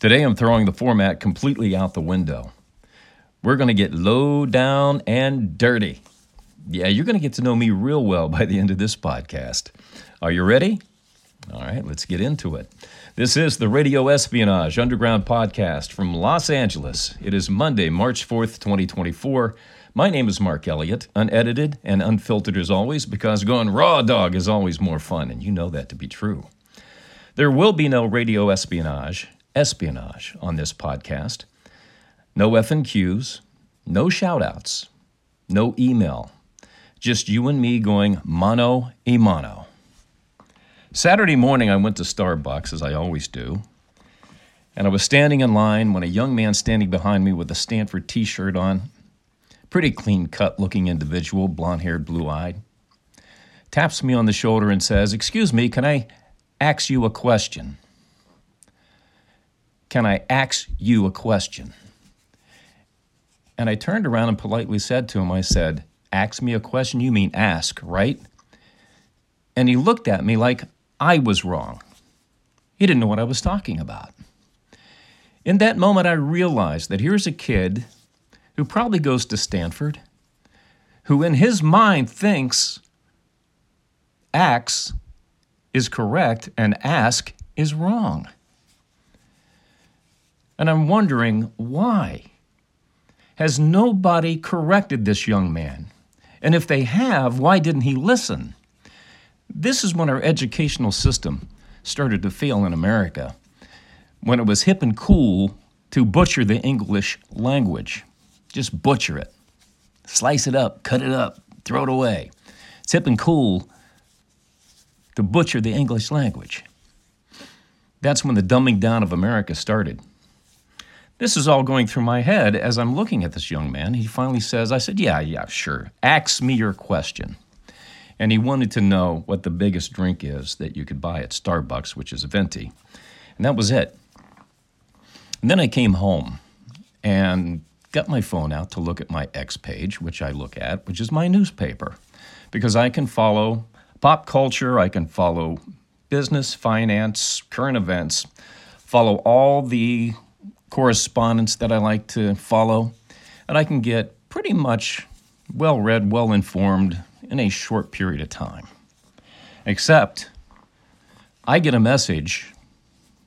Today I'm throwing the format completely out the window. We're going to get low down and dirty. Yeah, you're going to get to know me real well by the end of this podcast. Are you ready? All right, let's get into it. This is the Radio Espionage Underground Podcast from Los Angeles. It is Monday, March 4th, 2024. My name is Mark Elliott, unedited and unfiltered as always, because going raw dog is always more fun, and you know that to be true. There will be no radio espionage espionage on this podcast. No FNQs, no shoutouts, no email. Just you and me going mano a mano. Saturday morning, I went to Starbucks, as I always do, and I was standing in line when a young man standing behind me with a Stanford t shirt on, pretty clean cut looking individual, blonde haired, blue eyed, taps me on the shoulder and says, Excuse me, can I ask you a question? Can I ask you a question? And I turned around and politely said to him, I said, Ask me a question? You mean ask, right? And he looked at me like I was wrong. He didn't know what I was talking about. In that moment, I realized that here's a kid who probably goes to Stanford, who in his mind thinks acts is correct and ask is wrong. And I'm wondering why. Has nobody corrected this young man? And if they have, why didn't he listen? This is when our educational system started to fail in America, when it was hip and cool to butcher the English language. Just butcher it. Slice it up, cut it up, throw it away. It's hip and cool to butcher the English language. That's when the dumbing down of America started. This is all going through my head as I'm looking at this young man. He finally says, I said, Yeah, yeah, sure. Ask me your question. And he wanted to know what the biggest drink is that you could buy at Starbucks, which is a venti. And that was it. And then I came home and got my phone out to look at my X page, which I look at, which is my newspaper, because I can follow pop culture, I can follow business, finance, current events, follow all the correspondence that I like to follow, and I can get pretty much well read, well informed in a short period of time. Except I get a message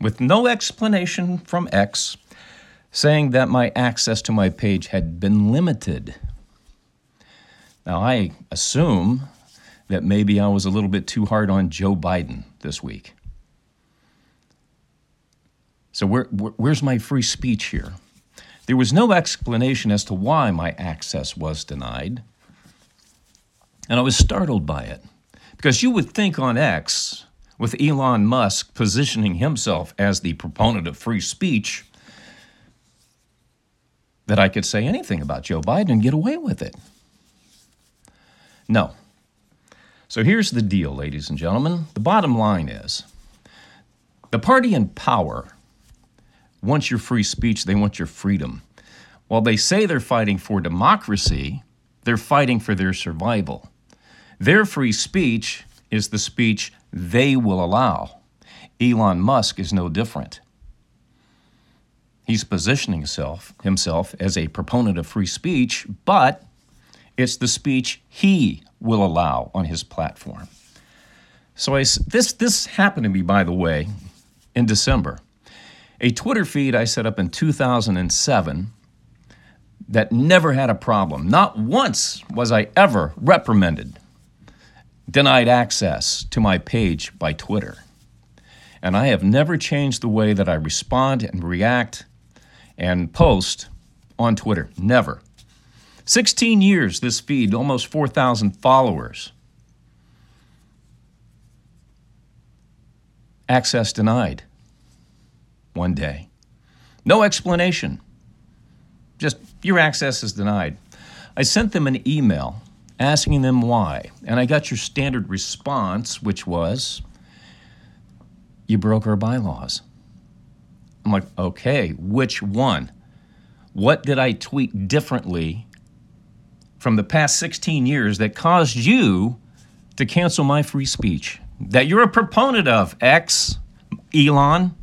with no explanation from X saying that my access to my page had been limited. Now, I assume that maybe I was a little bit too hard on Joe Biden this week. So, where, where's my free speech here? There was no explanation as to why my access was denied. And I was startled by it. Because you would think on X, with Elon Musk positioning himself as the proponent of free speech, that I could say anything about Joe Biden and get away with it. No. So here's the deal, ladies and gentlemen. The bottom line is the party in power wants your free speech, they want your freedom. While they say they're fighting for democracy, they're fighting for their survival. Their free speech is the speech they will allow. Elon Musk is no different. He's positioning himself, himself as a proponent of free speech, but it's the speech he will allow on his platform. So I, this, this happened to me, by the way, in December a Twitter feed I set up in 2007 that never had a problem. Not once was I ever reprimanded, denied access to my page by Twitter. And I have never changed the way that I respond and react and post on Twitter. Never. 16 years, this feed, almost 4,000 followers. Access denied one day. No explanation. Just your access is denied. I sent them an email asking them why, and I got your standard response, which was, You broke our bylaws. I'm like, Okay, which one? What did I tweet differently from the past 16 years that caused you to cancel my free speech? That you're a proponent of, X, Elon?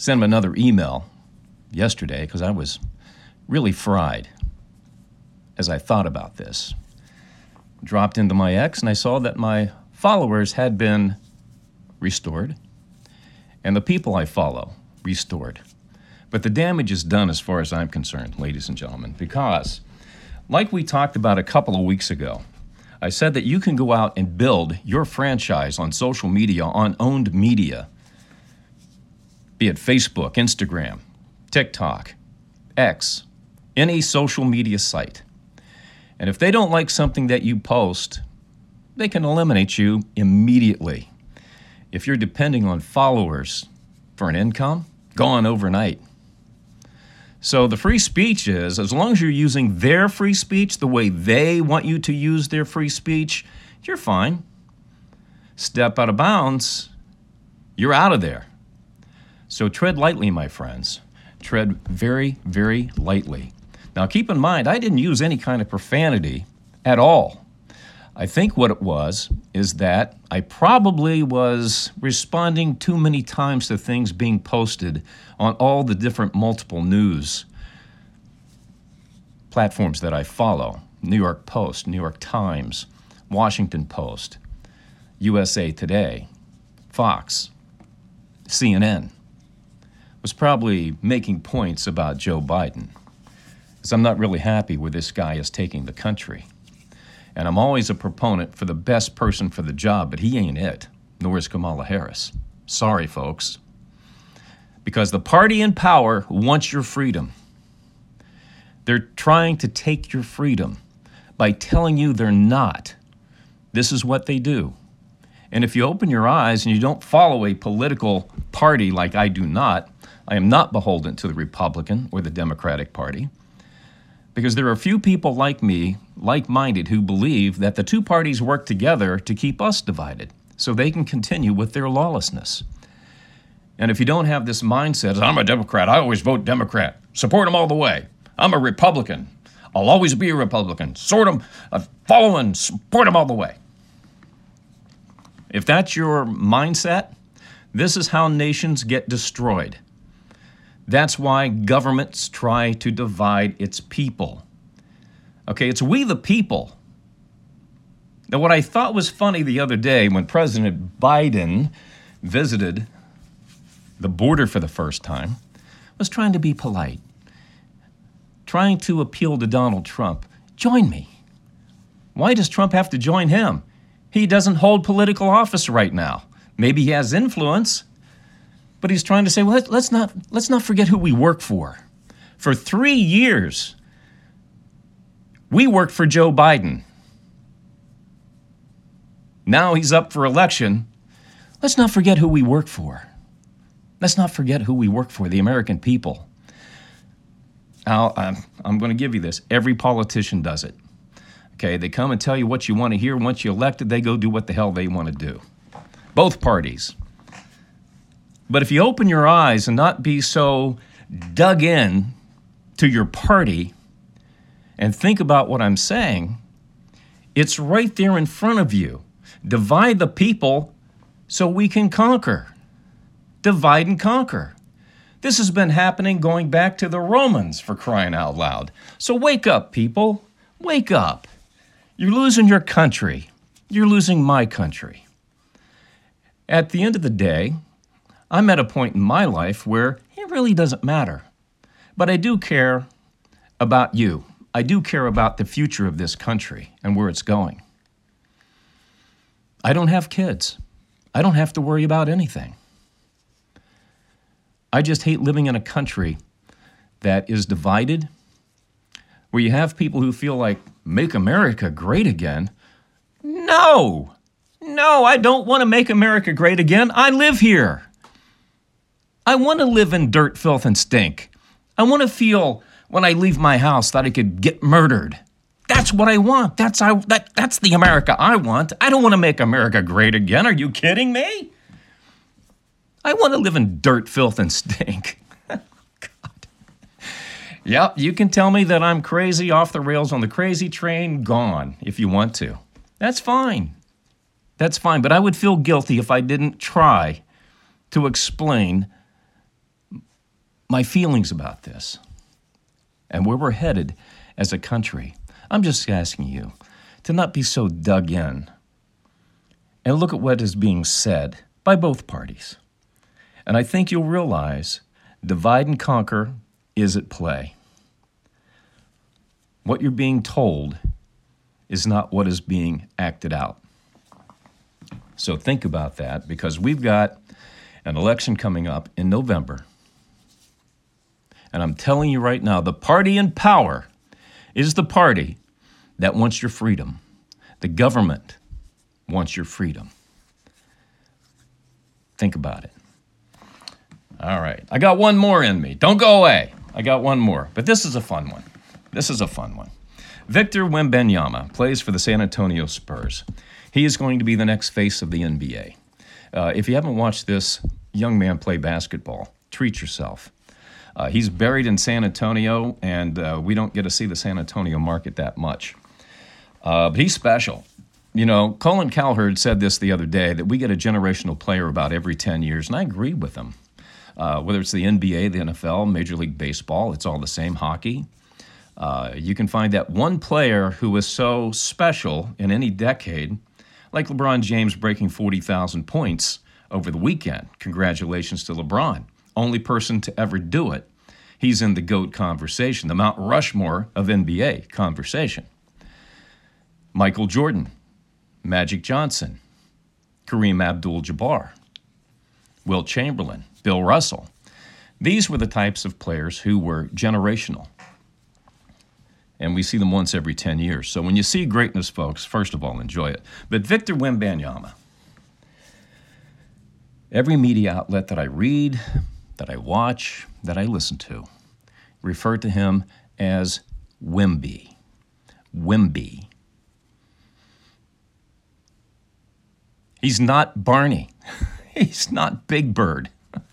Sent him another email yesterday because I was really fried as I thought about this. Dropped into my X and I saw that my followers had been restored and the people I follow restored. But the damage is done as far as I'm concerned, ladies and gentlemen, because, like we talked about a couple of weeks ago, I said that you can go out and build your franchise on social media, on owned media, be it Facebook, Instagram, TikTok, X, any social media site. And if they don't like something that you post, they can eliminate you immediately. If you're depending on followers for an income, gone overnight. So the free speech is as long as you're using their free speech the way they want you to use their free speech, you're fine. Step out of bounds, you're out of there. So tread lightly, my friends. Tread very, very lightly. Now keep in mind, I didn't use any kind of profanity at all. I think what it was is that I probably was responding too many times to things being posted on all the different multiple news platforms that I follow New York Post, New York Times, Washington Post, USA Today, Fox, CNN. Was probably making points about Joe Biden. Because I'm not really happy where this guy is taking the country. And I'm always a proponent for the best person for the job, but he ain't it, nor is Kamala Harris. Sorry, folks. Because the party in power wants your freedom. They're trying to take your freedom by telling you they're not. This is what they do. And if you open your eyes and you don't follow a political party like I do not, I am not beholden to the Republican or the Democratic Party, because there are few people like me, like minded, who believe that the two parties work together to keep us divided so they can continue with their lawlessness. And if you don't have this mindset, I'm a Democrat, I always vote Democrat, support them all the way. I'm a Republican, I'll always be a Republican, sort them, uh, follow and support them all the way. If that's your mindset, this is how nations get destroyed. That's why governments try to divide its people. Okay, it's we the people. Now, what I thought was funny the other day when President Biden visited the border for the first time was trying to be polite, trying to appeal to Donald Trump. Join me. Why does Trump have to join him? He doesn't hold political office right now. Maybe he has influence, but he's trying to say, well, let's not, let's not forget who we work for. For three years, we worked for Joe Biden. Now he's up for election. Let's not forget who we work for. Let's not forget who we work for, the American people. I'm, I'm going to give you this. Every politician does it. Okay, they come and tell you what you want to hear. Once you're elected, they go do what the hell they want to do. Both parties. But if you open your eyes and not be so dug in to your party and think about what I'm saying, it's right there in front of you. Divide the people so we can conquer. Divide and conquer. This has been happening going back to the Romans for crying out loud. So wake up, people. Wake up. You're losing your country. You're losing my country. At the end of the day, I'm at a point in my life where it really doesn't matter. But I do care about you. I do care about the future of this country and where it's going. I don't have kids. I don't have to worry about anything. I just hate living in a country that is divided, where you have people who feel like, make America great again. No, no, I don't want to make America great again. I live here. I want to live in dirt, filth, and stink. I want to feel when I leave my house that I could get murdered. That's what I want. That's I that that's the America I want. I don't want to make America great again. Are you kidding me? I want to live in dirt, filth, and stink. God. Yep, you can tell me that I'm crazy off the rails on the crazy train, gone if you want to. That's fine. That's fine, but I would feel guilty if I didn't try to explain my feelings about this and where we're headed as a country, I'm just asking you to not be so dug in and look at what is being said by both parties. And I think you'll realize divide and conquer is at play. What you're being told is not what is being acted out. So think about that because we've got an election coming up in November. And I'm telling you right now, the party in power is the party that wants your freedom. The government wants your freedom. Think about it. All right. I got one more in me. Don't go away. I got one more. But this is a fun one. This is a fun one. Victor Wembanyama plays for the San Antonio Spurs. He is going to be the next face of the NBA. Uh, if you haven't watched this young man play basketball, treat yourself. Uh, he's buried in San Antonio, and uh, we don't get to see the San Antonio market that much. Uh, but he's special. You know, Colin Cowherd said this the other day that we get a generational player about every 10 years, and I agree with him. Uh, whether it's the NBA, the NFL, Major League Baseball, it's all the same hockey. Uh, you can find that one player who was so special in any decade, like LeBron James breaking 40,000 points over the weekend. Congratulations to LeBron. Only person to ever do it. He's in the GOAT conversation, the Mount Rushmore of NBA conversation. Michael Jordan, Magic Johnson, Kareem Abdul Jabbar, Wilt Chamberlain, Bill Russell. These were the types of players who were generational. And we see them once every 10 years. So when you see greatness, folks, first of all, enjoy it. But Victor Wembanyama, every media outlet that I read, that I watch, that I listen to, refer to him as Wimby. Wimby. He's not Barney. He's not Big Bird.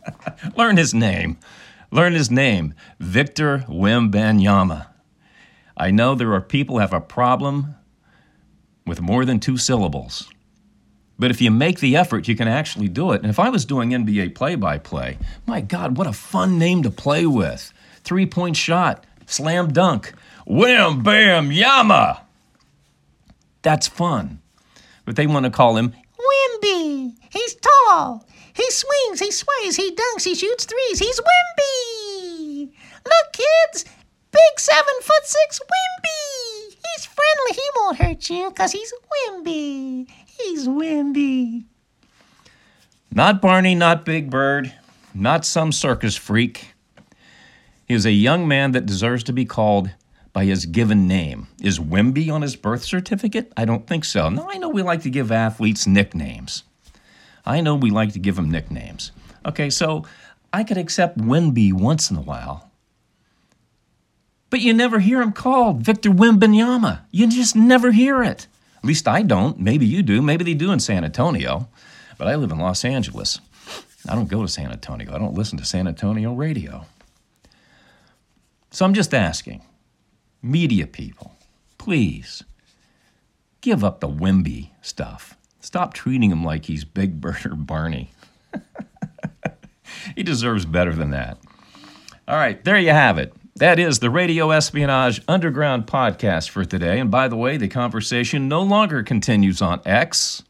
Learn his name. Learn his name. Victor Wembanyama. I know there are people who have a problem with more than two syllables. But if you make the effort, you can actually do it. And if I was doing NBA play by play, my God, what a fun name to play with. Three point shot, slam dunk, wham, bam, yama. That's fun. But they want to call him Wimby. He's tall. He swings, he sways, he dunks, he shoots threes. He's Wimby. Look, kids, big seven foot six Wimby. He's friendly. He won't hurt you because he's Wimby. He's Wimby. Not Barney, not Big Bird, not some circus freak. He is a young man that deserves to be called by his given name. Is Wimby on his birth certificate? I don't think so. No, I know we like to give athletes nicknames. I know we like to give them nicknames. Okay, so I could accept Wimby once in a while. But you never hear him called Victor Wembanyama. You just never hear it. Least I don't. Maybe you do. Maybe they do in San Antonio. But I live in Los Angeles. I don't go to San Antonio. I don't listen to San Antonio radio. So I'm just asking media people, please give up the Wimby stuff. Stop treating him like he's Big Bird or Barney. he deserves better than that. All right, there you have it. That is the Radio Espionage Underground podcast for today. And by the way, the conversation no longer continues on X.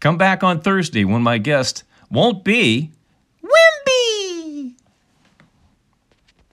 Come back on Thursday when my guest won't be